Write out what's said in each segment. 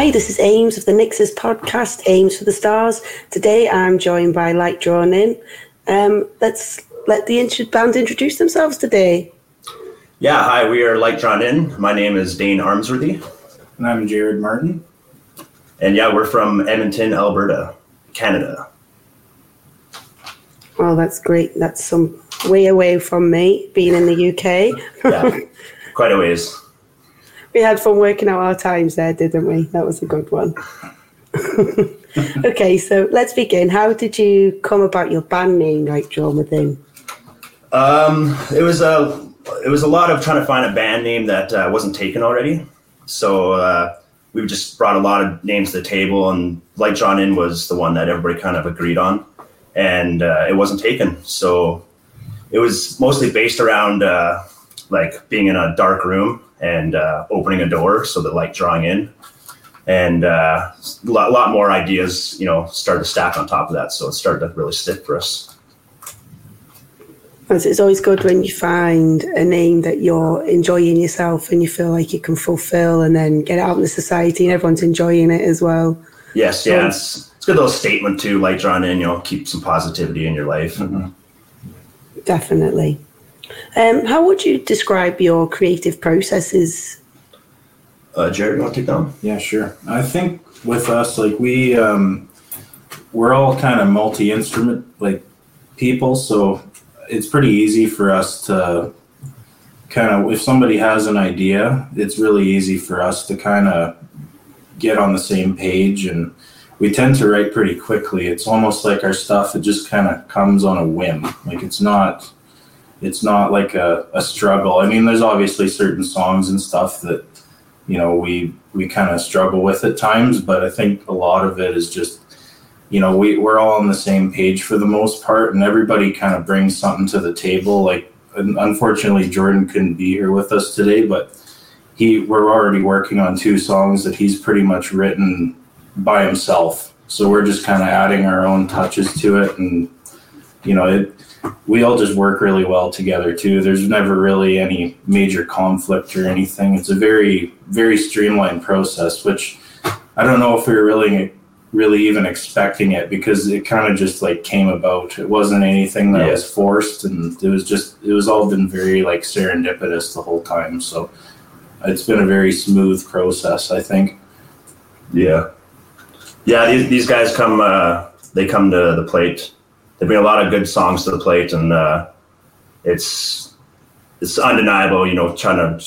Hi, this is Aimz of the NYXUS podcast, Aimz for the Stars. Today I'm joined by Light Drawn In. Um, let's let the band introduce themselves today. Yeah, hi, we are Light Drawn In. My name is Dane Armsworthy. And I'm Jared Martin. And yeah, we're from Edmonton, Alberta, Canada. Well, that's great. That's some way away from me, being in the UK. yeah, quite a ways. We had fun working out our times there, didn't we? That was a good one. okay, so let's begin. How did you come about your band name, Light Drawn Within? Um, it was a it was a lot of trying to find a band name that uh, wasn't taken already. So uh, we just brought a lot of names to the table, and Light Drawn In was the one that everybody kind of agreed on, and uh, it wasn't taken. So it was mostly based around uh, like being in a dark room and uh, opening a door so the light drawing in. And uh, a lot, lot, more ideas you know started to stack on top of that so it started to really stick for us. It's always good when you find a name that you're enjoying yourself and you feel like you can fulfill and then get it out in the society and everyone's enjoying it as well. Yes yeah it's, it's a good little statement too light drawn in you know keep some positivity in your life. Mm-hmm. definitely um, how would you describe your creative processes? Uh, Jared, you want to take that Yeah, sure. I think with us, like we, um, we're all kind of multi-instrument like people, so it's pretty easy for us to kind of if somebody has an idea, it's really easy for us to kind of get on the same page and we tend to write pretty quickly. It's almost like our stuff it just kind of comes on a whim. Like it's not it's not like a, a struggle. I mean, there's obviously certain songs and stuff that you know we we kind of struggle with at times, but I think a lot of it is just you know we we're all on the same page for the most part, and everybody kind of brings something to the table. Like unfortunately, Jordan couldn't be here with us today, but he we're already working on two songs that he's pretty much written by himself. So we're just kind of adding our own touches to it, and you know it we all just work really well together too. There's never really any major conflict or anything. It's a very, very streamlined process, which I don't know if we were really, really even expecting it because it kind of just like came about. It wasn't anything that yeah. was forced, and it was just, it was all been very like serendipitous the whole time. So it's been a very smooth process, I think. Yeah, yeah. These, these guys come, uh, they come to the plate they bring a lot of good songs to the plate, and uh, it's it's undeniable. You know, trying to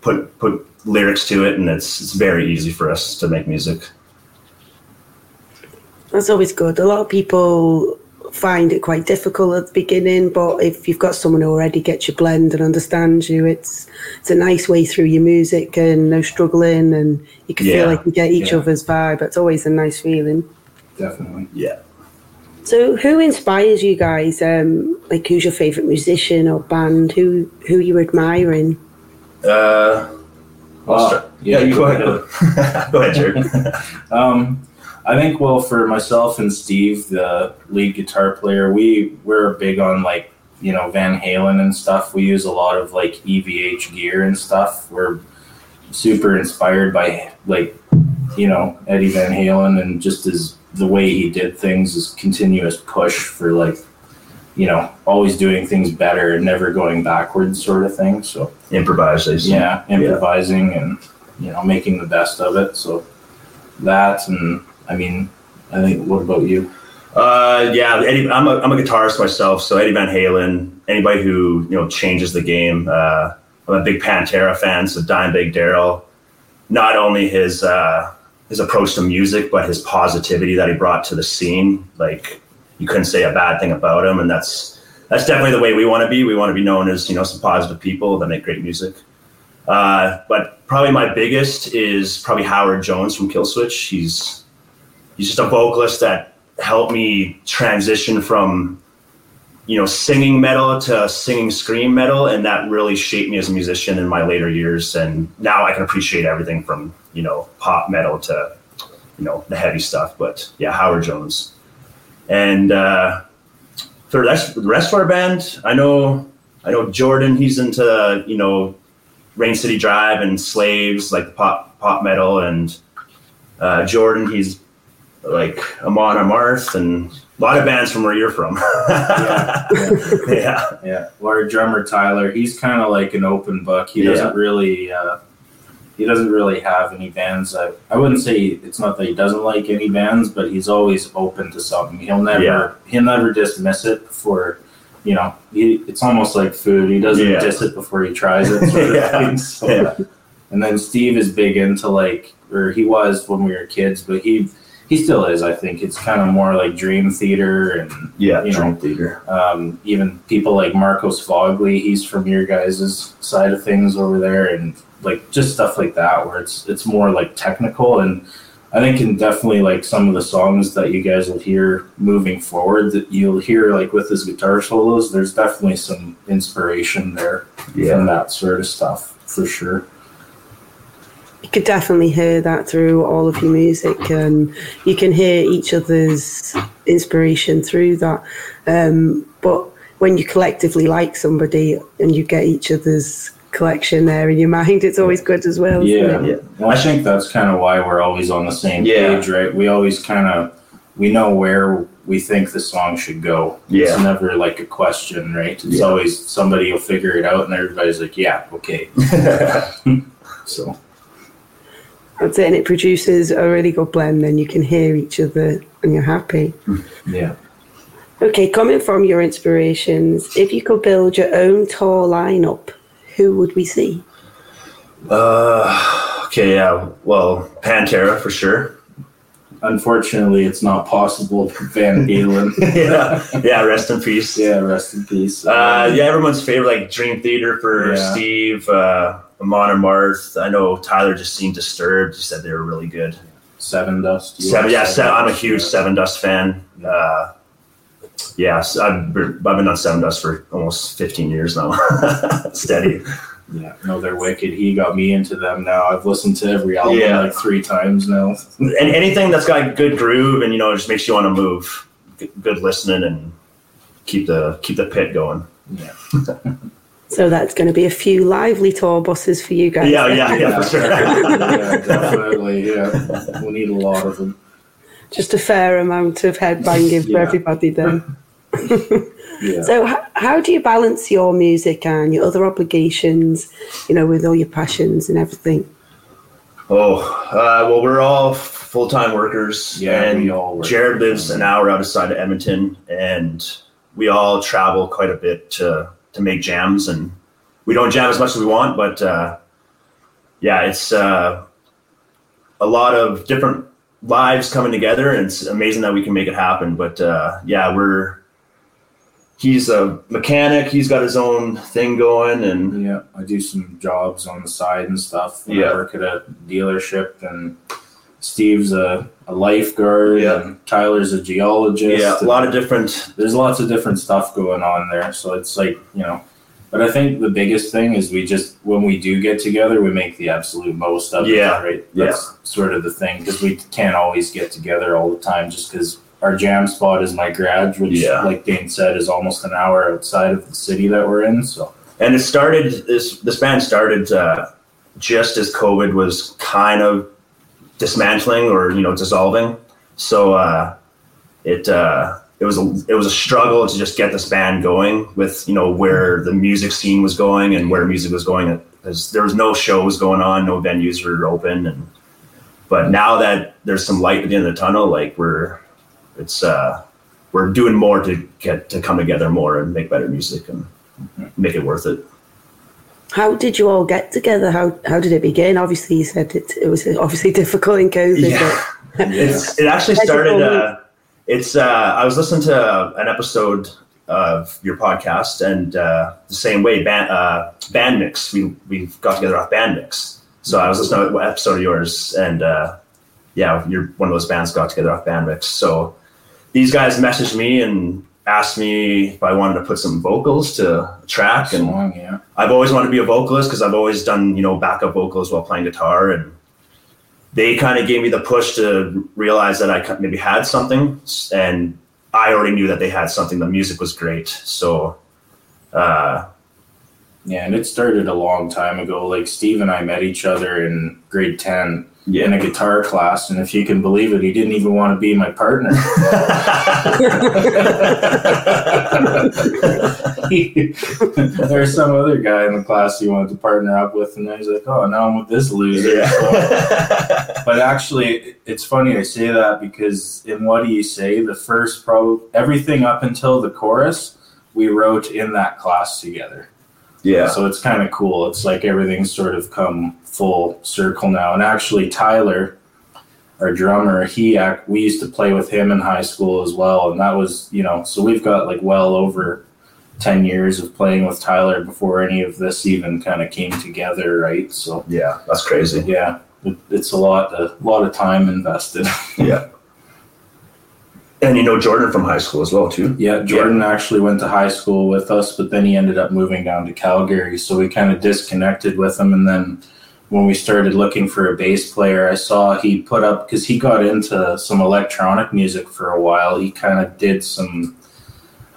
put put lyrics to it, and it's it's very easy for us to make music. That's always good. A lot of people find it quite difficult at the beginning, but if you've got someone who already gets your blend and understands you, it's it's a nice way through your music and no struggling, and you can yeah. feel like you get each yeah. other's vibe. It's always a nice feeling. Definitely. Yeah. So, who inspires you guys? Um, like, who's your favorite musician or band? Who who you admiring? Uh, well, yeah, you go ahead. go ahead, Jared. um, I think well for myself and Steve, the lead guitar player, we we're big on like you know Van Halen and stuff. We use a lot of like EVH gear and stuff. We're super inspired by like you know Eddie Van Halen and just his the way he did things is continuous push for like you know always doing things better and never going backwards sort of thing so improvising yeah improvising yeah. and you know making the best of it so that and i mean i think what about you uh, yeah, Eddie, I'm a I'm a guitarist myself, so Eddie Van Halen, anybody who you know changes the game. Uh, I'm a big Pantera fan, so Dimebag Darrell. Not only his uh, his approach to music, but his positivity that he brought to the scene. Like you couldn't say a bad thing about him, and that's that's definitely the way we want to be. We want to be known as you know some positive people that make great music. Uh, but probably my biggest is probably Howard Jones from Killswitch. He's he's just a vocalist that helped me transition from you know singing metal to singing scream metal, and that really shaped me as a musician in my later years. And now I can appreciate everything from you know, pop metal to, you know, the heavy stuff. But yeah, Howard Jones. And uh, for the rest, the rest of our band, I know, I know Jordan. He's into you know, Rain City Drive and Slaves, like the pop pop metal, and Uh, Jordan, he's like Amon Amarth and a lot of bands from where you're from. yeah, yeah, yeah. yeah. Well, our drummer Tyler, he's kind of like an open book. He Yeah. doesn't really, uh, he doesn't really have any bands. I, I wouldn't say it's not that he doesn't like any bands, but he's always open to something. He'll never, Yeah. he'll never dismiss it before. You know, he, it's almost like food. He doesn't Yeah. diss it before he tries it. Sort of Yeah. So, Yeah. And then Steve is big into like, or he was when we were kids, but he he still is. I think it's kind of more like dream theater and Yeah, You know. Dream Theater. um, even people like Marco Sfogli, he's from your guys' side of things over there, and like just stuff like that, where it's it's more like technical, and I think in definitely like some of the songs that you guys will hear moving forward, that you'll hear like with his guitar solos, there's definitely some inspiration there from that sort of stuff for sure. You could definitely hear that through all of your music, and you can hear each other's inspiration through that. Um, but when you collectively like somebody and you get each other's collection there in your mind, it's always good as well. Yeah. Yeah. Well, I think that's kind of why we're always on the same Yeah. page, right? We always kind of we know where we think the song should go. Yeah. It's never like a question, right? It's Yeah. always somebody will figure it out, and everybody's like, "Yeah, okay." So That's it, and it produces a really good blend. Then you can hear each other, and you're happy. yeah, Okay, coming from your inspirations, if you could build your own tour lineup, who would we see? Uh, okay, yeah. Well, Pantera for sure. unfortunately, it's not possible. for Van Halen. yeah, yeah. Rest in peace. yeah, rest in peace. Uh, yeah, everyone's favorite, like Dream Theater for Yeah. Steve, uh, Amon Amarth. I know Tyler just seemed Disturbed. He said they were really good. Sevendust. Seven, yeah, se- I'm a huge. Sevendust fan. Uh, yeah, so I've, been- I've been on Sevendust for almost 15 years now. Steady. Yeah, no, they're wicked. He got me into them now. I've listened to every album Yeah. like three times now. And anything that's got good groove and you know just makes you want to move. Good listening and keep the keep the pit going. Yeah. So that's going to be a few lively tour buses for you guys. Yeah, yeah, yeah, for sure. yeah, definitely. Yeah, we need a lot of them. Just a fair amount of headbanging for Yeah. everybody then. Yeah. So, h- how do you balance your music and your other obligations, you know, with all your passions and everything? Oh, uh, well, we're all full time workers. Yeah, and we all work Jared lives full-time. an hour outside of Edmonton, and we all travel quite a bit to to make jams. And we don't jam as much as we want, but uh, yeah, it's uh, a lot of different lives coming together, and it's amazing that we can make it happen. But uh, yeah, we're he's a mechanic. He's got his own thing going, and Yeah, I do some jobs on the side and stuff. I Yeah. work at a dealership, and Steve's a, a lifeguard, Yeah. and Tyler's a geologist. yeah, a lot of different. there's lots of different stuff going on there. So it's like you know, but I think the biggest thing is we just when we do get together, we make the absolute most of Yeah, it. Right. That's sort of the thing because we can't always get together all the time just because. Our jam spot is my garage, which, Yeah. like Dane said, is almost an hour outside of the city that we're in. So, and it started this this band started uh, just as covid was kind of dismantling or you know dissolving. So uh, it uh, it was a it was a struggle to just get this band going with you know where the music scene was going and where music was going. Because there was no shows going on no venues were open and but now that there's some light at the end of the tunnel like we're it's uh we're doing more to get to come together more and make better music and make it worth it How did you all get together? How how did it begin? Obviously, you said it, it was obviously difficult in COVID. Yeah. it actually started. Uh, it's uh, I was listening to an episode of your podcast, and uh, the same way band uh, BandMix. We we got together off BandMix. So I was listening to an episode of yours, and uh, yeah, you're one of those bands got together off BandMix. So these guys messaged me and asked me if I wanted to put some vocals to a track, and song, yeah. I've always wanted to be a vocalist because I've always done, you know, backup vocals while playing guitar. And they kind of gave me the push to realize that I maybe had something. And I already knew that they had something. The music was great. So, uh, Yeah, and it started a long time ago. Like Steve and I met each other in grade ten, Yeah. in a guitar class, and if you can believe it, he didn't even want to be my partner. He- There's some other guy in the class he wanted to partner up with, and then he's like, "Oh, now I'm with this loser." So- but actually, it's funny I say that because in what do you say? The first pro, everything up until the chorus, we wrote in that class together. Yeah. So it's kind of cool. It's like everything's sort of come full circle now. And actually, Tyler, our drummer, he act, we used to play with him in high school as well, and that was you know. So we've got like well over ten years of playing with Tyler before any of this even kind of came together, right? So Yeah, that's crazy. yeah, it, it's a lot a lot of time invested. Yeah. And you know Jordan from high school as well too. Yeah, Jordan actually went to high school with us, but then he ended up moving down to Calgary. So we kind of disconnected with him. And then when we started looking for a bass player, I saw he put up because he got into some electronic music for a while. He kind of did some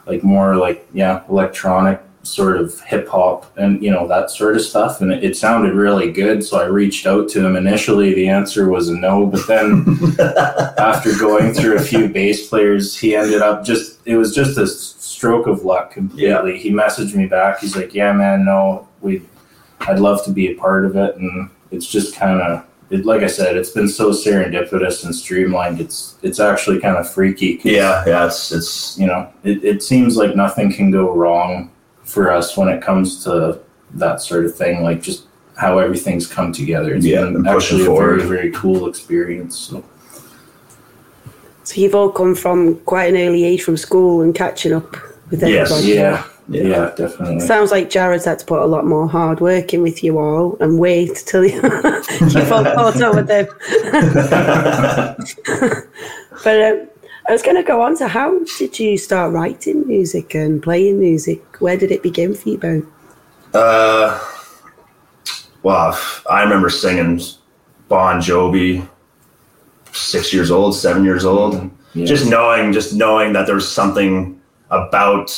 like more like, yeah, electronic sort of hip hop and, you know, that sort of stuff. And it, it sounded really good. So I reached out to him. Initially, the answer was a no, but then after going through a few bass players, he ended up just it was just a stroke of luck completely. He messaged me back. He's like, "Yeah, man, no, we I'd love to be a part of it." And it's just kind of it, like I said, it's been so serendipitous and streamlined. It's it's actually kind of freaky. yeah, yeah, it's it's you know, it, it seems like nothing can go wrong for us when it comes to that sort of thing. Like just how everything's come together. It's Yeah, been and pushing actually a very very cool experience. So. So you've all come from quite an early age from school and catching up with Yes, everybody. Yeah, Yeah. yeah, definitely. Sounds like Jared's had to put a lot more hard work in with you all and wait till you, you've all caught up with them. but um, I was going to go on to how did you start writing music and playing music? Where did it begin for you both? uh well, I remember singing Bon Jovi six years old, seven years old. Yeah. Just knowing just knowing that there was something about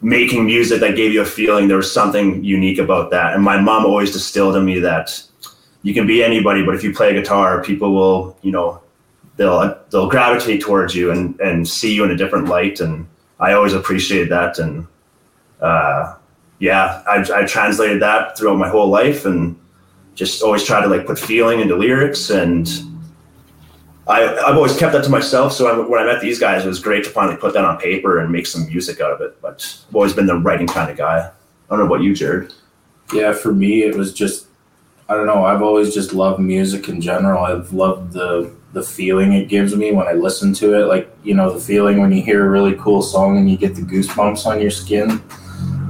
making music that gave you a feeling there was something unique about that. And my mom always distilled in me that you can be anybody, but if you play guitar, people will, you know, they'll they'll gravitate towards you and and see you in a different light. And I always appreciated that. And uh, yeah, I, I translated that throughout my whole life and just always try to like put feeling into lyrics and. I, I've always kept that to myself. So I, when I met these guys, it was great to finally put that on paper and make some music out of it. But I've always been the writing kind of guy. I don't know about you, Jared. Yeah, for me, it was just I don't know. I've always just loved music in general. I've loved the the feeling it gives me when I listen to it. Like you know, the feeling when you hear a really cool song and you get the goosebumps on your skin.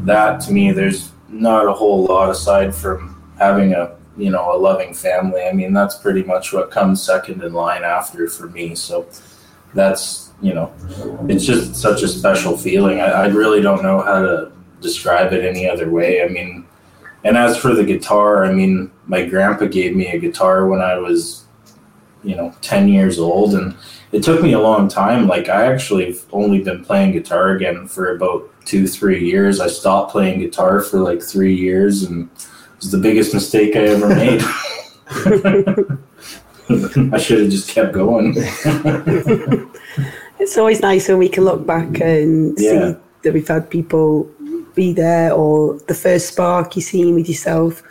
That to me, there's not a whole lot aside from having a you know a loving family. I mean, that's pretty much what comes second in line after for me. So that's you know, it's just such a special feeling. I, I really don't know how to describe it any other way. I mean, and as for the guitar, I mean, my grandpa gave me a guitar when I was, you know, 10 years old. And it took me a long time. Like, I actually have only been playing guitar again for about two, three years. I stopped playing guitar for like three years, and it was the biggest mistake I ever made. I should have just kept going. It's always nice when we can look back and Yeah. see that we've had people be there or the first spark you seen with yourself.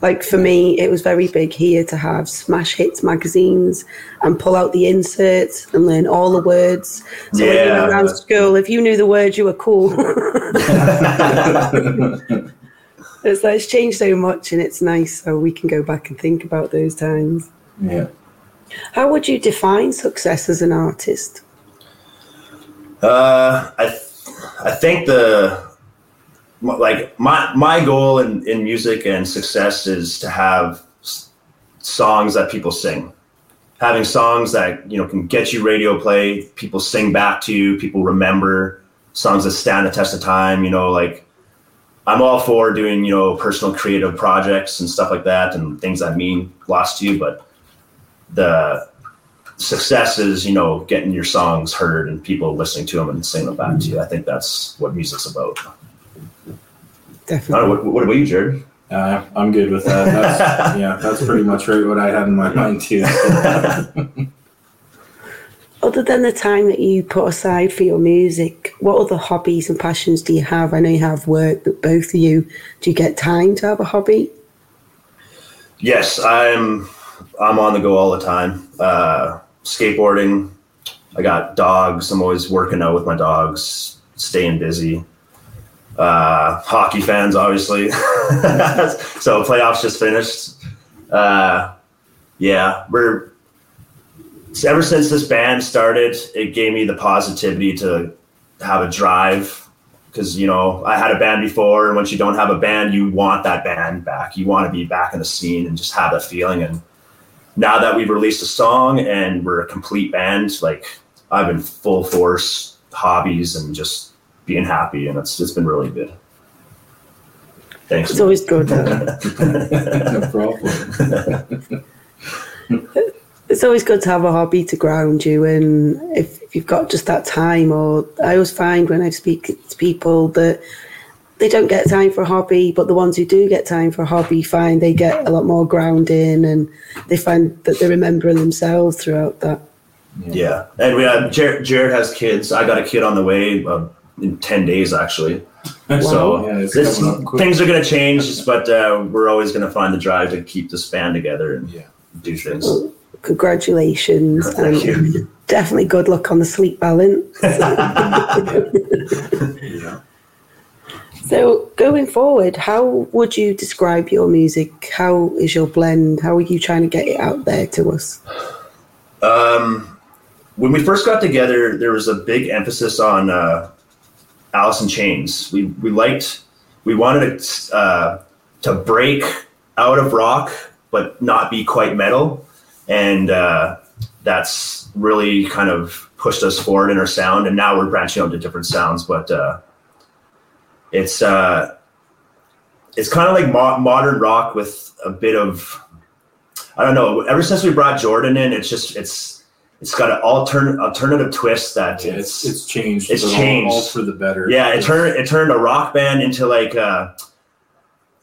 Like for me, it was very big here to have Smash Hits magazines and pull out the inserts and learn all the words. So when you Yeah. were around school, if you knew the words, you were cool. it's like it's changed so much and it's nice so we can go back and think about those times. yeah. How would you define success as an artist? Uh, I, th- I think the like my my goal in, in music and success is to have songs that people sing, having songs that you know can get you radio play, people sing back to you, people remember songs that stand the test of time. You know, like I'm all for doing you know personal creative projects and stuff like that, and things that mean lots to you, but the success is you know getting your songs heard and people listening to them and singing them back to you. I think that's what music's about. I Definitely. don't know what, what about you, Jared? Uh, I'm good with that. That's, yeah, that's pretty much right what I had in my mind too. Other than the time that you put aside for your music, what other hobbies and passions do you have? I know you have work, but both of you, do you get time to have a hobby? Yes, I'm. I'm on the go all the time. Uh, skateboarding. I got dogs. I'm always working out with my dogs, staying busy. Uh, hockey fans, obviously. so playoffs just finished. Uh, yeah, we're ever since this band started, it gave me the positivity to have a drive because you know I had a band before, and once you don't have a band, you want that band back. You want to be back in the scene and just have that feeling. And now that we've released a song and we're a complete band, like I've been full force hobbies and just being happy, and it's it's been really good. Thanks. It's always good. no problem. it's always good to have a hobby to ground you and if, if you've got just that time or i always find when i speak to people that they don't get time for a hobby but the ones who do get time for a hobby find they get a lot more grounding and they find that they're remembering themselves throughout that yeah and we have jared, jared has kids i got a kid on the way uh, in 10 days actually. So Yeah, this, coming up quick. things are going to change but uh, we're always going to find the drive to keep this band together and Yeah. do things. congratulations. Thank and you. definitely good luck on the sleep balance. Yeah. so going forward how would you describe your music? How is your blend? How are you trying to get it out there to us? Um, when we first got together, there was a big emphasis on uh, Alice in Chains. We we liked, we wanted to uh, to break out of rock, but not be quite metal, and uh, that's really kind of pushed us forward in our sound. And now we're branching out to different sounds, but uh, it's uh, it's kind of like mo- modern rock with a bit of I don't know. Ever since we brought Jordan in, it's just it's it's got an altern alternative twist that Yeah, it's, it's it's changed. It's but all- changed. all, for the better. yeah. It turned it turned a rock band into like a,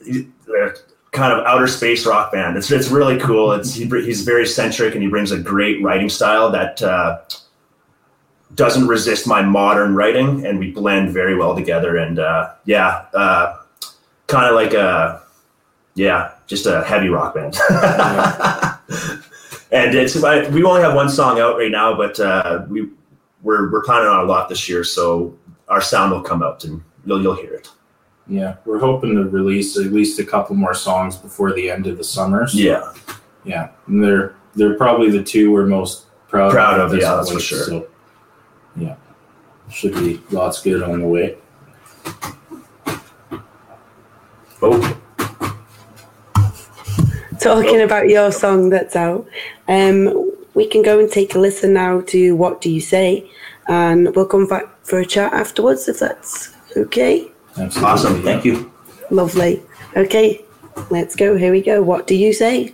a kind of outer space rock band. It's it's really cool. It's he, he's very centric and he brings a great writing style that uh, doesn't resist my modern writing, and we blend very well together. And uh, yeah, uh, kind of like a yeah, just a heavy rock band. and it's we only have one song out right now, but uh, we we're we're planning on a lot this year, so our sound will come out and you'll you'll hear it. Yeah, we're hoping to release at least a couple more songs before the end of the summer. So, Yeah, yeah, and they're they're probably the two we're most proud, Proud of. of, yeah, that's for sure. So, yeah, should be lots good on the way. oh talking about your song that's out. Um we can go and take a listen now to what do you say? And we'll come back for a chat afterwards if that's okay. Absolutely. awesome, thank you. lovely. Okay let's go. Here we go. What do you say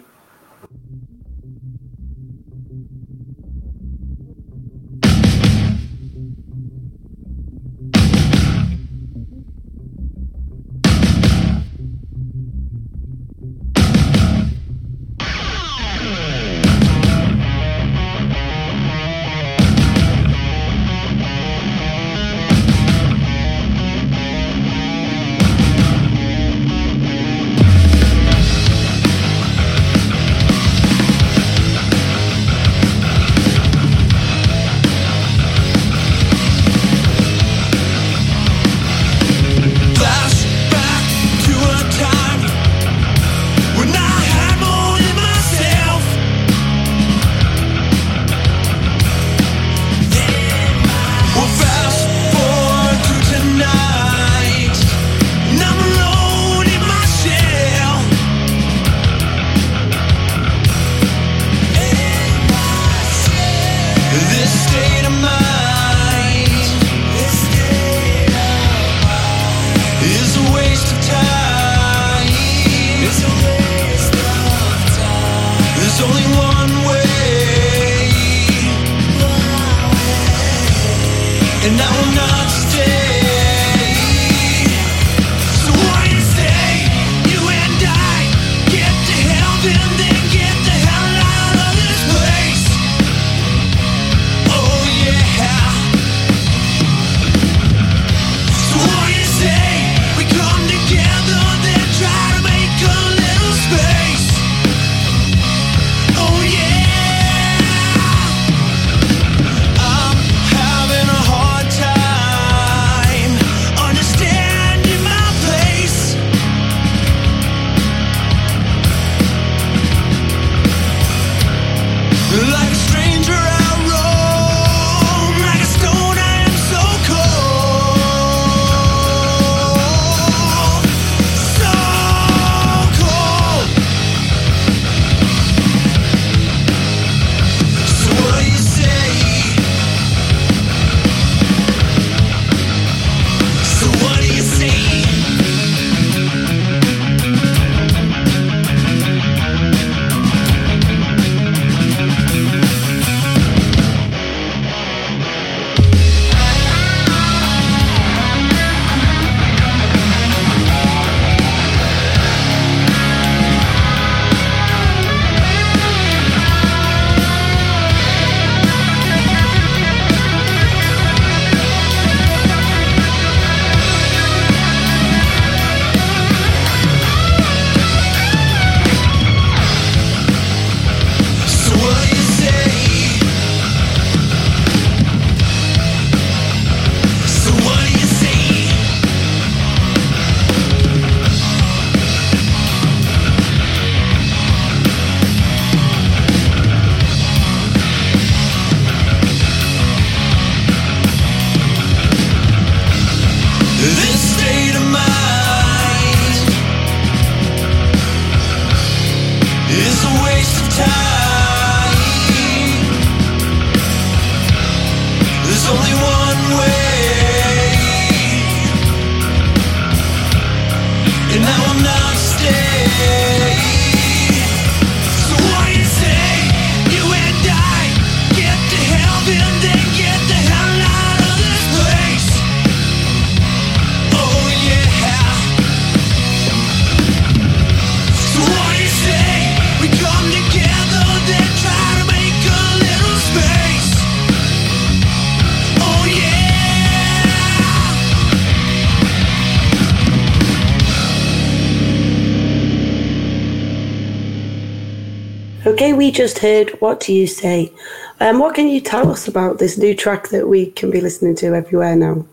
just heard What Do You Say? Um, what can you tell us about this new track that we can be listening to everywhere now?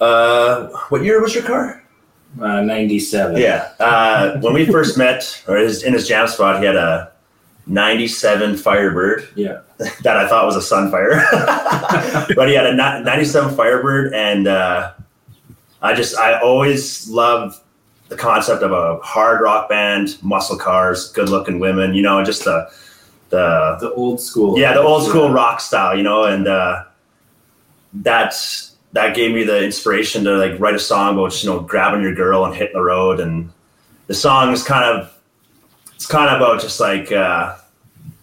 Uh, what year was your car? Uh, 97. Yeah. Uh, when we first met, or his, in his jam spot, he had a 97 Firebird Yeah. that I thought was a Sunfire. but he had a 97 Firebird, and uh, I just, I always loved the concept of a hard rock band, muscle cars, good looking women, you know, just the, the, The old school. yeah, the old school rock style, you know, and uh, that's that gave me the inspiration to like write a song about just, you know grabbing your girl and hitting the road, and the song is kind of it's kind of about just like uh,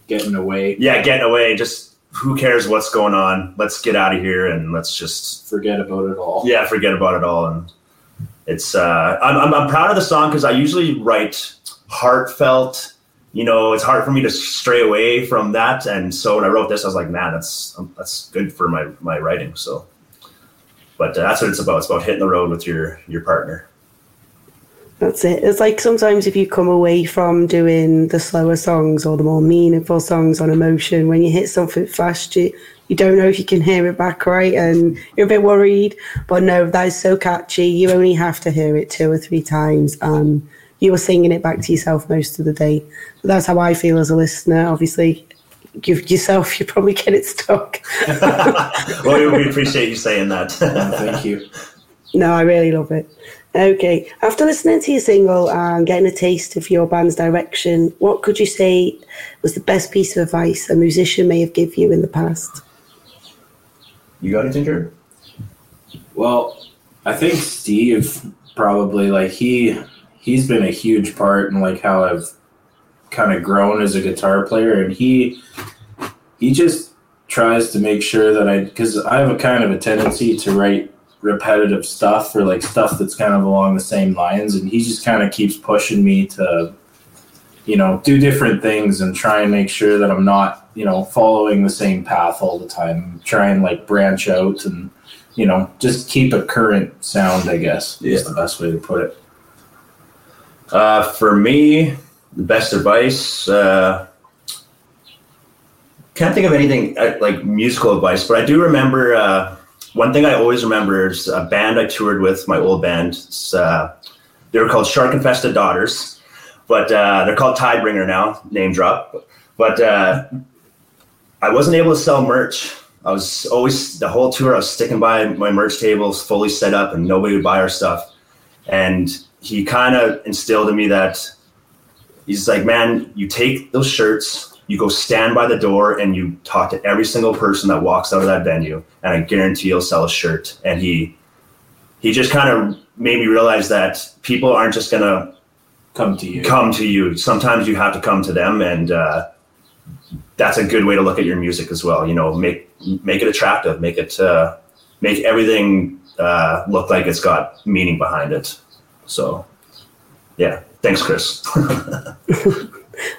Getting away. yeah, getting away. Just who cares what's going on? Let's get out of here and let's just Forget about it all. yeah, forget about it all. And it's uh, I'm, I'm proud of the song because I usually write heartfelt. You know, it's hard for me to stray away from that. And so when I wrote this, I was like, man, that's um, that's good for my my writing. So, but uh, that's what it's about. It's about hitting the road with your your partner. That's it. It's like sometimes if you come away from doing the slower songs or the more meaningful songs on emotion, when you hit something fast, you, you don't know if you can hear it back right and you're a bit worried. But no, that is so catchy. You only have to hear it two or three times and you are singing it back to yourself most of the day. But that's how I feel as a listener. Obviously, you yourself, you probably get it stuck. well, we- we appreciate you saying that. Thank you. No, I really love it. Okay, after listening to your single and getting a taste of your band's direction, what could you say was the best piece of advice a musician may have given you in the past? You got anything, Jared? Well, I think Steve probably like he he's been a huge part in like how I've kind of grown as a guitar player and he he just tries to make sure that I cuz I have a kind of a tendency to write repetitive stuff or like stuff that's kind of along the same lines and he just kind of keeps pushing me to you know do different things and try and make sure that I'm not you know following the same path all the time try and like branch out and you know, just keep a current sound, I guess, is the best way to put it. Uh, for me, the best advice. Uh, can't think of anything uh, like musical advice, but I do remember uh, one thing I always remember is a band I toured with, my old band. Uh, they were called Shark Infested Daughters, but uh, they're called Tidebringer now, name drop. But uh, I wasn't able to sell merch. I was always the whole tour. I was sticking by my merch tables, fully set up, and nobody would buy our stuff. And he kind of instilled in me that he's like, man, you take those shirts, you go stand by the door, and you talk to every single person that walks out of that venue, and I guarantee you'll sell a shirt. And he he just kind of made me realize that people aren't just gonna Come to you. come to you. Sometimes you have to come to them, and uh, that's a good way to look at your music as well. You know, make make it attractive, make it uh, make everything uh, look like it's got meaning behind it. So, yeah, thanks, Chris.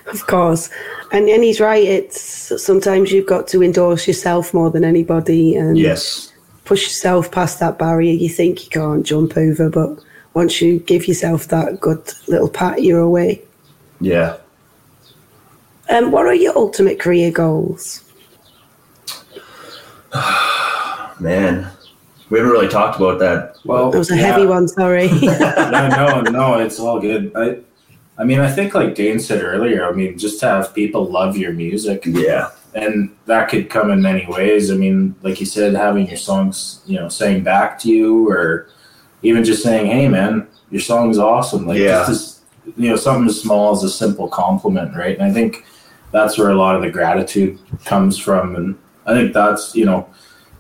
Of course. And, and he's right. It's sometimes you've got to endorse yourself more than anybody and yes, push yourself past that barrier you think you can't jump over. But once you give yourself that good little pat, you're away. yeah. Um, what are your ultimate career goals? Man, we haven't really talked about that. Well, That was a yeah. heavy one, sorry. no, no, no, it's all good. I, I mean, I think like Dane said earlier. I mean, just to have people love your music, Yeah, and that could come in many ways. I mean, like you said, having your songs, you know, saying back to you, or even just saying, "Hey, man, your song's awesome." Like, Yeah. just this, you know, something as small as a simple compliment, right? And I think that's where a lot of the gratitude comes from, and I think that's you know,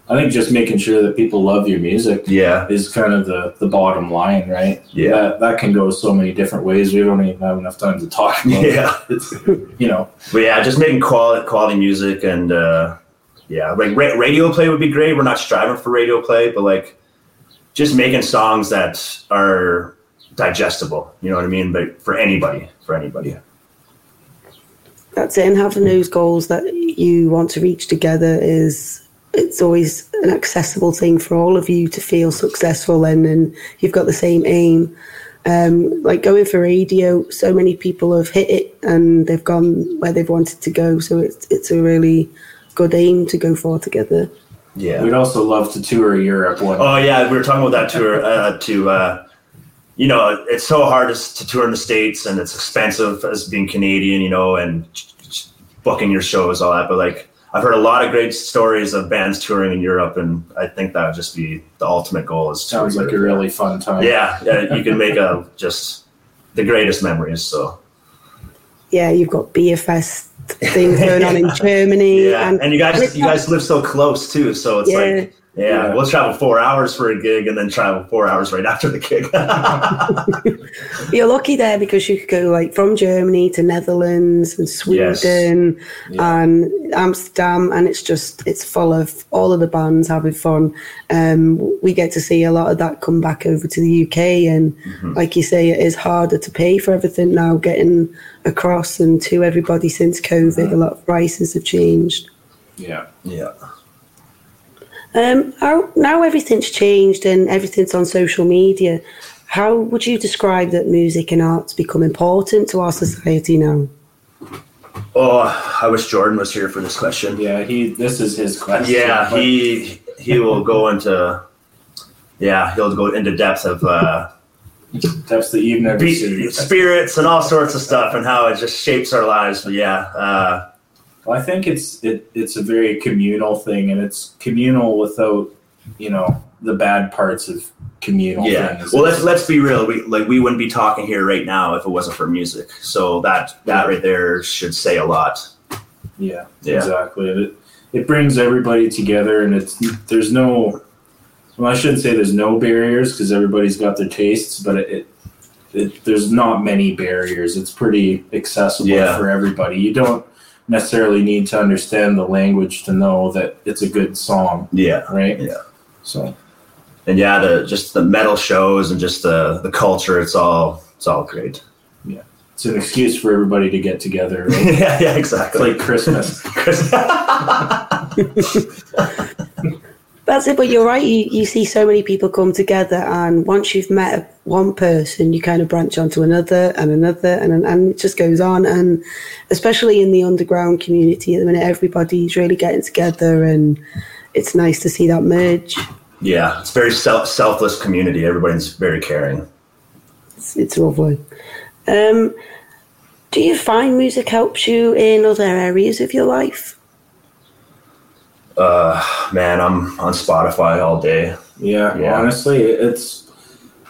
I think just making sure that people love your music yeah, is kind of the the bottom line, right? Yeah. That that can go so many different ways. We don't even have enough time to talk about yeah. You know, But yeah, just making quality quality music and uh, yeah, like ra- radio play would be great. We're not striving for radio play, but like just making songs that are digestible. You know what I mean? But for anybody, for anybody. That's it. And having those goals that you want to reach together is it's always an accessible thing for all of you to feel successful in, and you've got the same aim. Um, like going for radio, so many people have hit it and they've gone where they've wanted to go. So it's it's a really good aim to go for together. Yeah. We'd also love to tour Europe one. Oh yeah, we were talking about that tour. Uh, to uh, you know, it's so hard to, to tour in the states, and it's expensive as being Canadian. You know, and booking your shows, all that. But like, I've heard a lot of great stories of bands touring in Europe, and I think that would just be the ultimate goal. Is to Sounds like a really fun time. yeah, yeah. You can make a just the greatest memories. So Yeah, you've got beer fest things going on in Germany, yeah, and, you guys you guys live so close too. So it's Yeah. like. Yeah, Yeah. we'll travel four hours for a gig and then travel four hours right after the gig. You're lucky there because you could go like from Germany to Netherlands and Sweden Yeah. and Amsterdam, and it's just it's full of all of the bands having fun. Um, we get to see a lot of that come back over to the UK, and like you say, it is harder to pay for everything now. Getting across and to everybody since COVID, a lot of prices have changed. Yeah. yeah. Um, how, now everything's changed and everything's on social media. How would you describe that music and arts become important to our society now? Oh, I wish Jordan was here for this question. Yeah, he. This is his question. Yeah, but- he he will go into yeah he'll go into depth of uh, That's the you've never be- seen. spirits and all sorts of stuff and how it just shapes our lives. But yeah, uh, Well, I think it's it, it's a very communal thing, and it's communal without you know the bad parts of communal yeah. things. Well, let's let's be real. We like we wouldn't be talking here right now if it wasn't for music. So that that right there should say a lot. yeah, Yeah. exactly. It it brings everybody together, and it's there's no. Well, I shouldn't say there's no barriers because everybody's got their tastes, but it, it, it there's not many barriers. It's pretty accessible Yeah. for everybody. You don't necessarily need to understand the language to know that it's a good song, Yeah. right? Yeah. So And yeah, the just the metal shows and just the the culture. It's all it's all great. Yeah. It's an excuse for everybody to get together. Right? yeah, yeah, It's exactly. like Christmas. That's it, but you're right. You, you see so many people come together, and once you've met one person, you kind of branch onto another and another, and and it just goes on. And especially in the underground community at the minute, everybody's really getting together, and it's nice to see that merge. yeah, it's very self selfless community. Everybody's very caring. It's, it's lovely. Um, do you find music helps you in other areas of your life? Man, I'm on Spotify all day. Yeah, Yeah. honestly, it's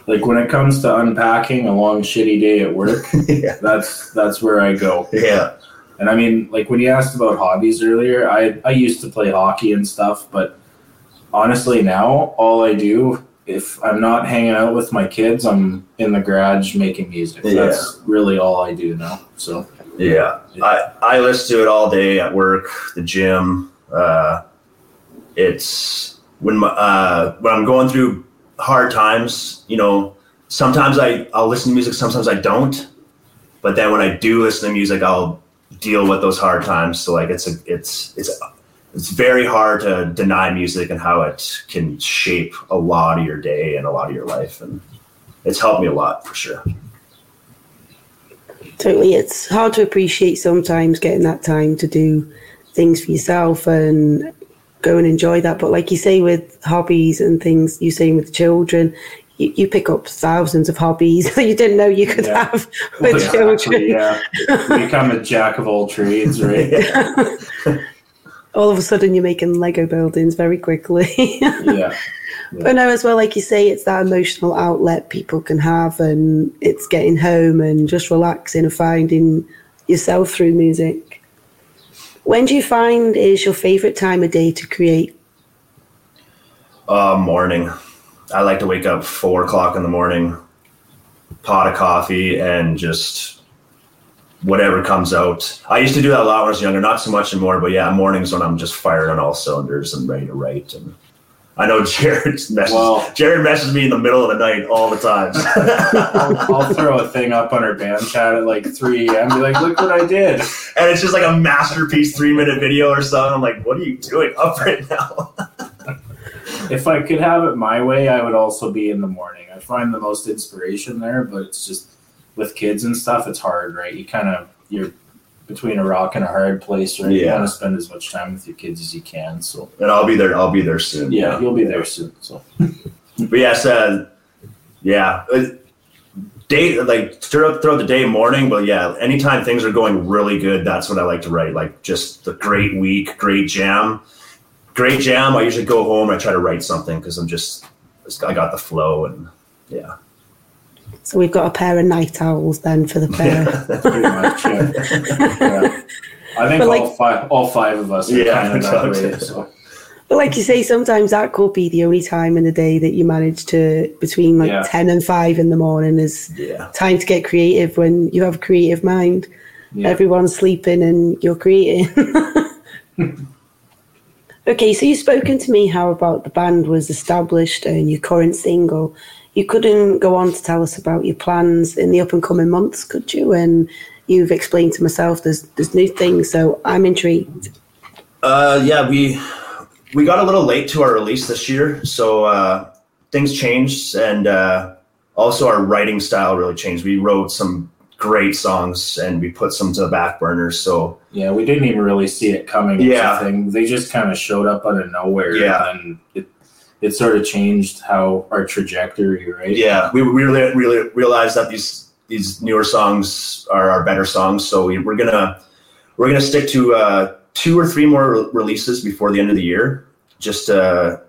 like when it comes to unpacking a long shitty day at work, yeah, that's that's where I go. yeah, And I mean, like when you asked about hobbies earlier, I I used to play hockey and stuff, but honestly now all I do if I'm not hanging out with my kids, I'm in the garage making music. Yeah. That's really all I do now. So yeah. I I listen to it all day at work, the gym. Uh, it's when my, uh, when I'm going through hard times. You know, sometimes I I'll listen to music, sometimes I don't. But then when I do listen to music, I'll deal with those hard times. So like it's a it's it's it's very hard to deny music and how it can shape a lot of your day and a lot of your life and it's helped me a lot for sure Totally. It's hard to appreciate sometimes getting that time to do things for yourself and go and enjoy that. But like you say with hobbies and things, you saying with children, you, you pick up thousands of hobbies that you didn't know you could Yeah. have with Exactly, children. yeah, You become a jack of all trades, right? All of a sudden, you're making Lego buildings very quickly. yeah. But no, as well, like you say, it's that emotional outlet people can have, and it's getting home and just relaxing and finding yourself through music. When do you find is your favorite time of day to create? uh morning i like to wake up four o'clock in the morning pot of coffee and just whatever comes out. I used to do that a lot when I was younger, not so much anymore. But yeah, mornings when I'm just firing on all cylinders and ready to write. And I know Jared's messages. Well- Jared messages me in the middle of the night all the time. I'll, I'll throw a thing up on our band chat at like 3 a.m. Be like, look what I did. and it's just like a masterpiece three minute video or something. I'm like, what are you doing up right now? If I could have it my way, I would also be in the morning. I find the most inspiration there, but it's just with kids and stuff, it's hard, right? You kind of you're between a rock and a hard place, right? You Yeah. want to spend as much time with your kids as you can. So and I'll be there. I'll be there soon. yeah, you'll be there soon. So But yes, uh, yeah, uh, day like throughout, throughout the day, morning. But yeah, anytime things are going really good, that's what I like to write. Like just the great week, great jam, great jam. I usually go home. I try to write something because I'm just I got the flow and yeah. So we've got a pair of night owls then for the pair. pretty much, yeah. yeah. I think But, all five, all five of us are Yeah, kind of that exactly. way. So But like you say, sometimes that could be the only time in the day that you manage to between like Yeah. ten and five in the morning is Yeah. time to get creative when you have a creative mind. yeah, Everyone's sleeping and you're creating. okay, so you've spoken to me how about the band was established and your current single. You couldn't go on to tell us about your plans in the up and coming months, could you? And you've explained to myself there's there's new things, so I'm intrigued. Uh, yeah, we we got a little late to our release this year, so uh, things changed, and uh, also our writing style really changed. We wrote some great songs, and we put some to the back burner. So yeah, we didn't even really see it coming. Yeah. thing. they just kind of showed up out of nowhere. Yeah. and it it sort of changed how our trajectory, right? yeah, we we really really realized that these these newer songs are our better songs. So we, we're gonna we're gonna stick to uh, two or three more re- releases before the end of the year, just to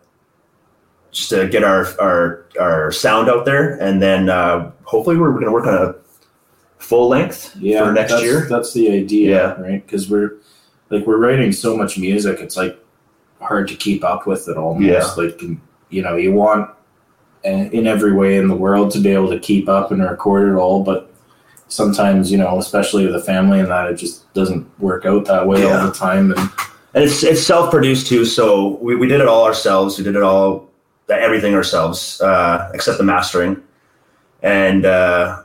just to get our our our sound out there, and then uh, hopefully we're gonna work on a full length yeah, for next that's, year. That's the idea, Yeah. right? Because we're like we're writing so much music, it's like hard to keep up with it almost. Yeah. Like you know, you want in every way in the world to be able to keep up and record it all, but sometimes you know, especially with a family and that, it just doesn't work out that way Yeah. all the time. And and it's it's self produced too. So we, we did it all ourselves. We did it all everything ourselves uh, except the mastering, and uh,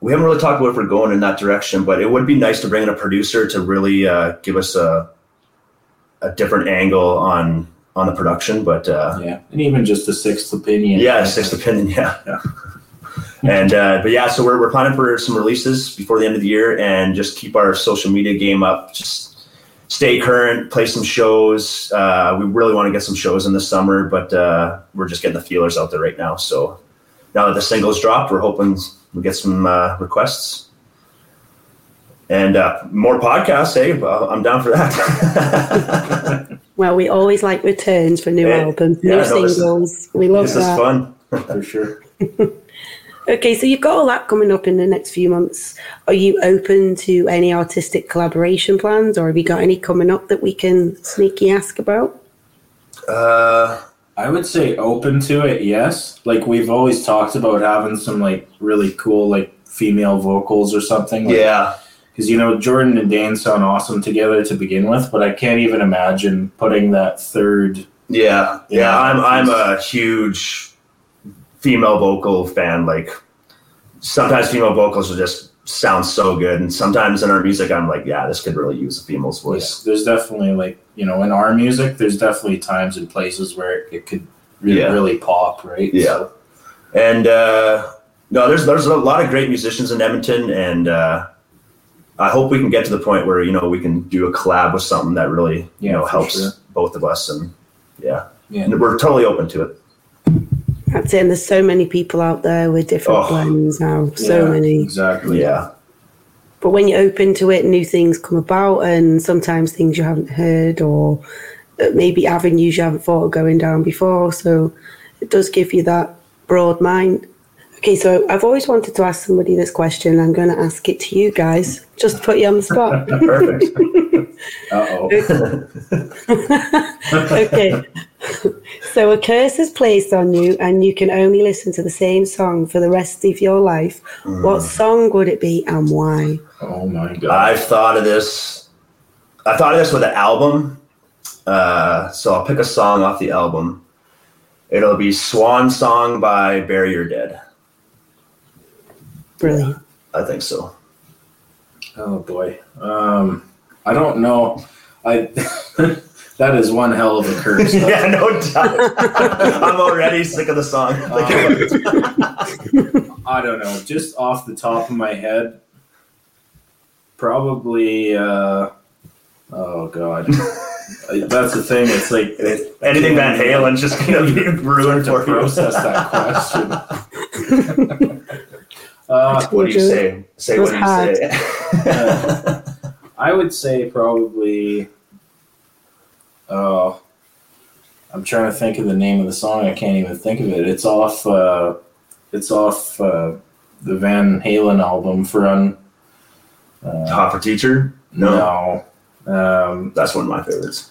we haven't really talked about if we're going in that direction. But it would be nice to bring in a producer to really uh, give us a a different angle on on the production. But uh, yeah, and even just a sixth opinion. yeah, sixth opinion. Yeah, Yeah. and uh, but yeah, so we're we're planning for some releases before the end of the year, and just keep our social media game up. Just stay current, play some shows. Uh, we really want to get some shows in the summer, but uh, we're just getting the feelers out there right now. So now that the singles dropped, we're hoping we get some uh, requests. And uh, more podcasts, hey, well, I'm down for that. Well, we always like returns for new Yeah, albums, yeah, new no, this is- singles. we love this is fun. for sure. Okay, so you've got all that coming up in the next few months. Are you open to any artistic collaboration plans, or have you got any coming up that we can sneaky ask about? Uh, I would say open to it, yes. Like we've always talked about having some like really cool like female vocals or something. Like, yeah, Because you know Jordan and Dane sound awesome together to begin with, but I can't even imagine putting that third. Yeah, yeah, Yeah, I'm I'm a huge female vocal fan. Like sometimes female vocals will just sound so good, and sometimes in our music, I'm like, yeah, this could really use a female's voice. There's definitely like you know in our music, there's definitely times and places where it could really, Yeah. really pop, right? Yeah. So, And uh, no, there's there's a lot of great musicians in Edmonton, and uh, I hope we can get to the point where you know we can do a collab with something that really you know helps sure. both of us, and yeah, yeah. and we're totally open to it. That's it. And there's so many people out there with different Oh. blends now. So Yeah, many. Exactly. Yeah, But when you're open to it, new things come about, and sometimes things you haven't heard, or uh, maybe avenues you haven't thought of going down before. So it does give you that broad mind. Okay, so I've always wanted to ask somebody this question. I'm going to ask it to you guys, just put you on the spot. perfect. Uh oh. okay. So a curse is placed on you, and you can only listen to the same song for the rest of your life. What song would it be, and why? Oh my god. I've thought of this. I thought of this with an album. Uh, so I'll pick a song off the album. It'll be "Swan Song" by Bury Your Dead. Brilliant. I think so. Oh boy. Um, I don't know. I that is one hell of a curse. yeah, no doubt. I'm already sick of the song. I don't know. Just off the top of my head, probably. Uh, oh god. That's the thing. It's like it, Anything Van Halen's just gonna be ruined to for you. process that question. Uh, What do you say? Say what do you Hard. say. I would say probably. Oh, I'm trying to think of the name of the song. I can't even think of it. It's off. Uh, it's off uh, the Van Halen album for un. Uh, Hot for teacher? No, no. Um, that's one of my favorites.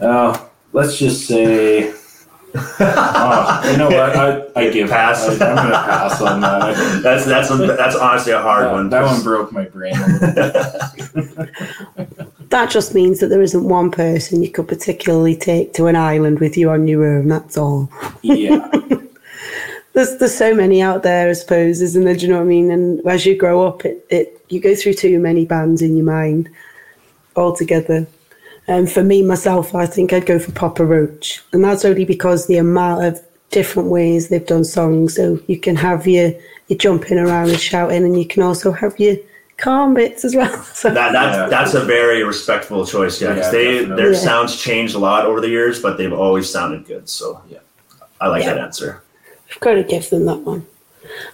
uh, let's just say. Oh, you know what? I, I give Pass. I, I'm gonna pass on that. That's that's a, that's honestly a hard that, one. that one broke my brain. A little bit. That just means that there isn't one person you could particularly take to an island with you on your own. That's all. Yeah. There's there's so many out there, I suppose, isn't there? Do you know what I mean? And as you grow up, it, it you go through too many bands in your mind altogether. And for me myself, I think I'd go for Papa Roach, and that's only because the amount of different ways they've done songs. So you can have your your jumping around and shouting, and you can also have your calm bits as well. So That, that's Yeah. that's a very respectful choice. Yeah, 'cause Yeah, they definitely. their Yeah. sounds changed a lot over the years, but they've always sounded good. So Yeah. I like Yeah. that answer. I've got to give them that one.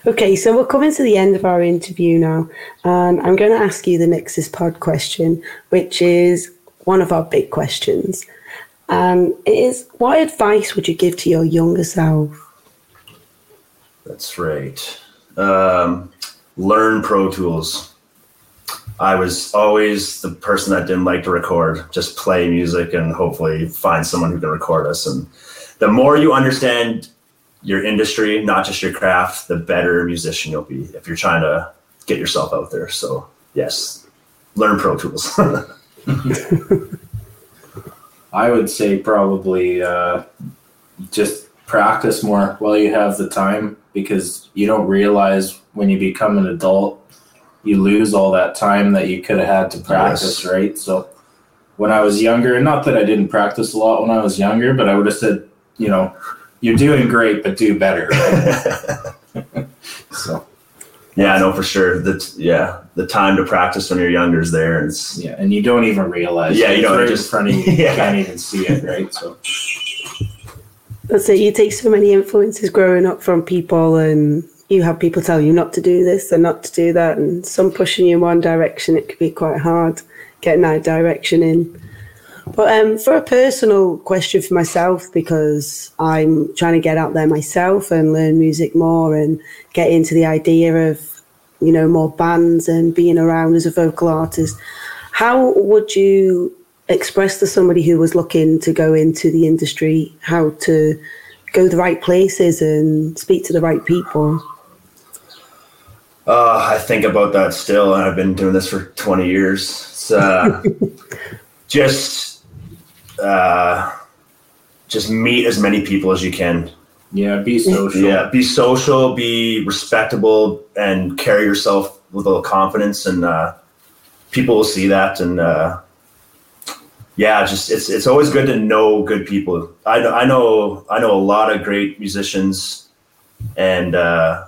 Okay, so we're coming to the end of our interview now, and I'm going to ask you the NYXUS Pod question, which is one of our big questions. It is what advice would you give to your younger self? That's right. Um, learn Pro Tools. I was always the person that didn't like to record, just play music and hopefully find someone who can record us. And the more you understand your industry, not just your craft, the better musician you'll be if you're trying to get yourself out there. So, yes, learn Pro Tools. I would say probably uh, just practice more while you have the time because you don't realize when you become an adult, you lose all that time that you could have had to practice, Yes. right? So when I was younger, and not that I didn't practice a lot when I was younger, but I would have said, you know, you're doing great, but do better. Right? so yeah, I know for sure that, yeah, the time to practice when you're younger is there. And it's, yeah, and you don't even realize. Yeah, you don't, right just- in front of you. You Yeah. can't even see it, right? So That's it. You take so many influences growing up from people, and you have people tell you not to do this and not to do that, and some pushing you in one direction. It could be quite hard getting that direction in. But um, for a personal question for myself, because I'm trying to get out there myself and learn music more and get into the idea of, you know, more bands and being around as a vocal artist, how would you express to somebody who was looking to go into the industry how to go the right places and speak to the right people? Uh, I think about that still, and I've been doing this for 20 years. It's uh, just uh, just meet as many people as you can. yeah, be social. Yeah, be social, be respectable, and carry yourself with a little confidence, and uh, people will see that. And uh, yeah, just it's it's always good to know good people. I know I know I know a lot of great musicians, and uh,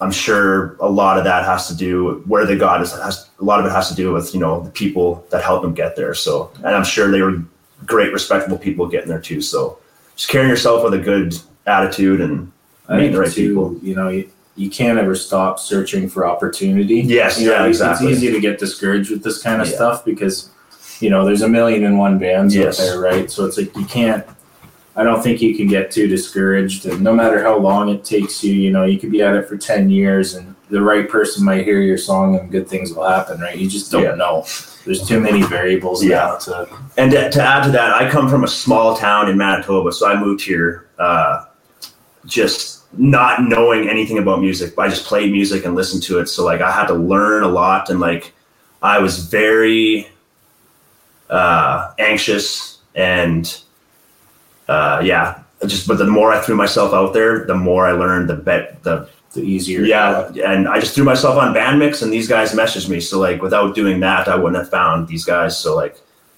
I'm sure a lot of that has to do where they got is has a lot of it has to do with you know the people that helped them get there. So, and I'm sure they were great, respectable people getting there too. So, just carrying yourself with a good attitude and I meeting the right too, people. you know, you, you can't ever stop searching for opportunity. Yes, You know, yeah, it's- exactly. It's easy to get discouraged with this kind of Yeah. stuff because, you know, there's a million and one bands Yes. out there, right? So it's like you can't. I don't think you can get too discouraged, and no matter how long it takes you, you know, you could be at it for ten years, and the right person might hear your song, and good things will happen, right? You just don't Yeah. know. there's too many variables Yeah. now to And to, to add to that, I come from a small town in Manitoba, so I moved here uh, just not knowing anything about music. I just played music and listened to it. So like I had to learn a lot, and like I was very uh, anxious and uh, yeah, just but the more I threw myself out there, the more I learned. The bet the the easier. yeah, and I just threw myself on BandMix, and these guys messaged me. So like, without doing that, I wouldn't have found these guys. So like,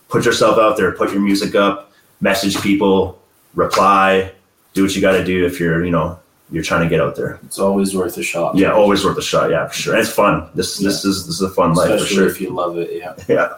put yourself out there, put your music up, message people, reply, do what you got to do if you're, you know, you're trying to get out there. It's always worth a shot. Yeah, always worth a shot. Yeah, for sure. And it's fun. This this is this is a fun life for sure. if you love it. Yeah. Yeah,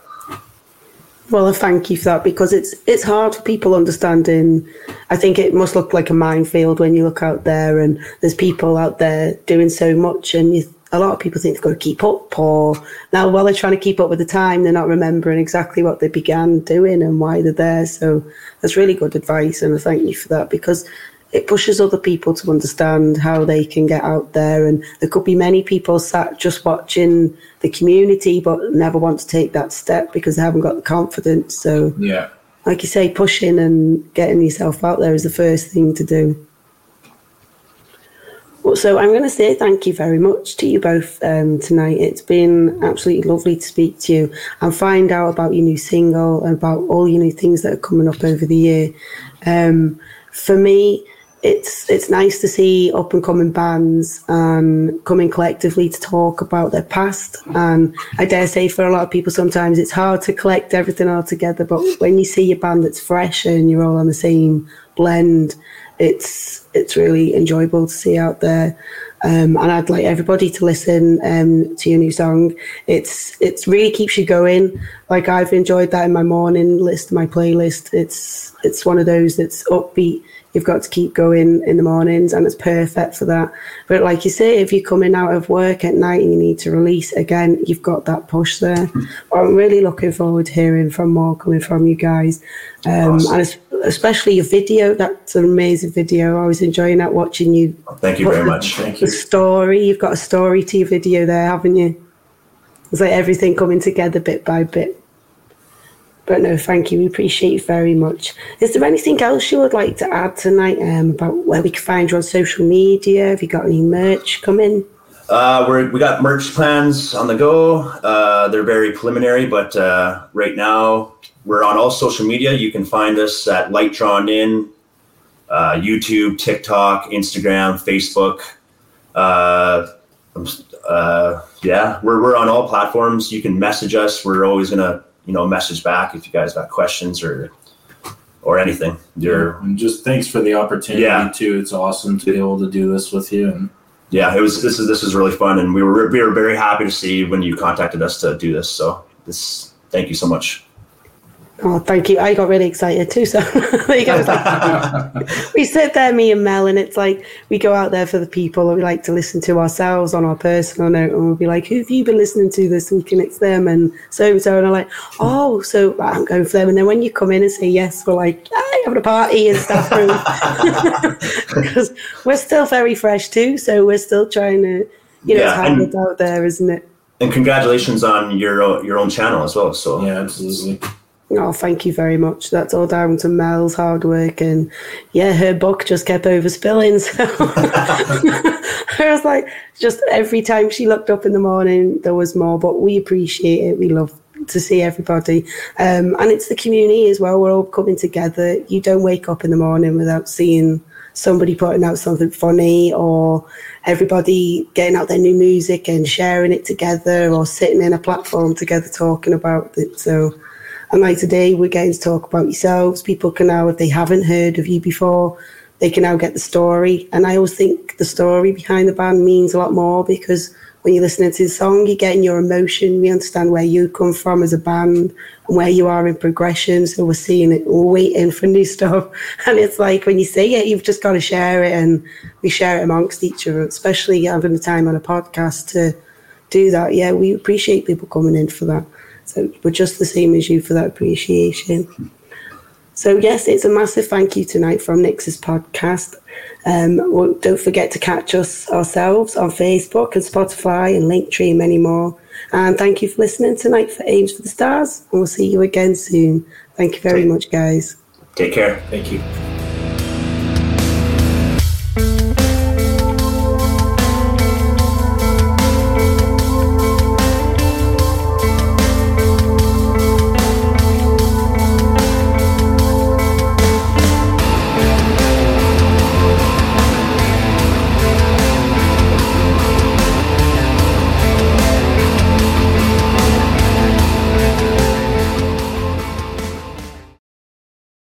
Well, I thank you for that because it's it's hard for people understanding. I think it must look like a minefield when you look out there and there's people out there doing so much, and you, a lot of people think they've got to keep up. Or now, while they're trying to keep up with the time, they're not remembering exactly what they began doing and why they're there. So that's really good advice, and I thank you for that because it pushes other people to understand how they can get out there. And there could be many people sat just watching the community, but never want to take that step because they haven't got the confidence. So, Yeah. like you say, pushing and getting yourself out there is the first thing to do. Well, So I'm going to say thank you very much to you both um, tonight. It's been absolutely lovely to speak to you and find out about your new single and about all your new things that are coming up over the year. Um, for me, it's it's nice to see up and coming bands um, coming collectively to talk about their past. And I dare say, for a lot of people, sometimes it's hard to collect everything all together. But when you see a band that's fresh and you're all on the same blend, it's it's really enjoyable to see out there. Um, and I'd like everybody to listen um, to your new song. It's it's really keeps you going. Like I've enjoyed that in my morning list, my playlist. It's it's one of those that's upbeat. You've got to keep going in the mornings, and it's perfect for that. But like you say, if you're coming out of work at night and you need to release again, you've got that push there. I'm really looking forward to hearing from more coming from you guys, um, Awesome. and especially your video. That's an amazing video. I was enjoying that watching you thank you very much. Thank the you. story. You've got a story to your video there, haven't you? It's like everything coming together bit by bit. But no, thank you. We appreciate you very much. Is there anything else you would like to add tonight um, about where we can find you on social media? Have you got any merch coming? Uh, we're, we got merch plans on the go. Uh, they're very preliminary, but uh, right now we're on all social media. You can find us at Light Drawn In, uh, YouTube, TikTok, Instagram, Facebook. Uh, uh, yeah, we're, we're on all platforms. You can message us. We're always gonna you know message back if you guys got questions or or anything. You're And just thanks for the opportunity Yeah. too. It's awesome to be able to do this with you. And yeah, it was this is this is really fun, and we were we were very happy to see when you contacted us to do this. So this, thank you so much. Oh, thank you. I got really excited too. So there you go. we sit there, me and Mel, and it's like we go out there for the people that we like to listen to ourselves on our personal note, and we'll be like, "Who have you been listening to this week?" And it's them, and so and so, and I'm like, "Oh, so right, I'm going for them." And then when you come in and say yes, we're like, "Hey, having a party and stuff," because we're still very fresh too. So we're still trying to, you know, Yeah, it's hard out there, isn't it? And congratulations on your your own channel as well. So yeah, absolutely. Oh, thank you very much. That's all down to Mel's hard work, and yeah, her book just kept overspilling. So I was like, just every time she looked up in the morning, there was more. But we appreciate it. We love to see everybody, um, and it's the community as well. We're all coming together. You don't wake up in the morning without seeing somebody putting out something funny or everybody getting out their new music and sharing it together or sitting in a platform together talking about it. So. And like today, we're getting to talk about yourselves. People can now, if they haven't heard of you before, they can now get the story. And I always think the story behind the band means a lot more because when you're listening to the song, you're getting your emotion. We understand where you come from as a band and where you are in progression. So we're seeing it, we're waiting for new stuff. And it's like when you say it, you've just got to share it and we share it amongst each other, especially having the time on a podcast to do that. Yeah, we appreciate people coming in for that. So we're just the same as you for that appreciation. So yes, it's a massive thank you tonight from NYXUS podcast. Um, well, don't forget to catch us ourselves on Facebook and Spotify and Linktree and many more. And thank you for listening tonight for Aimz for the Stars. And we'll see you again soon. Thank you very much, guys. Take care. Thank you.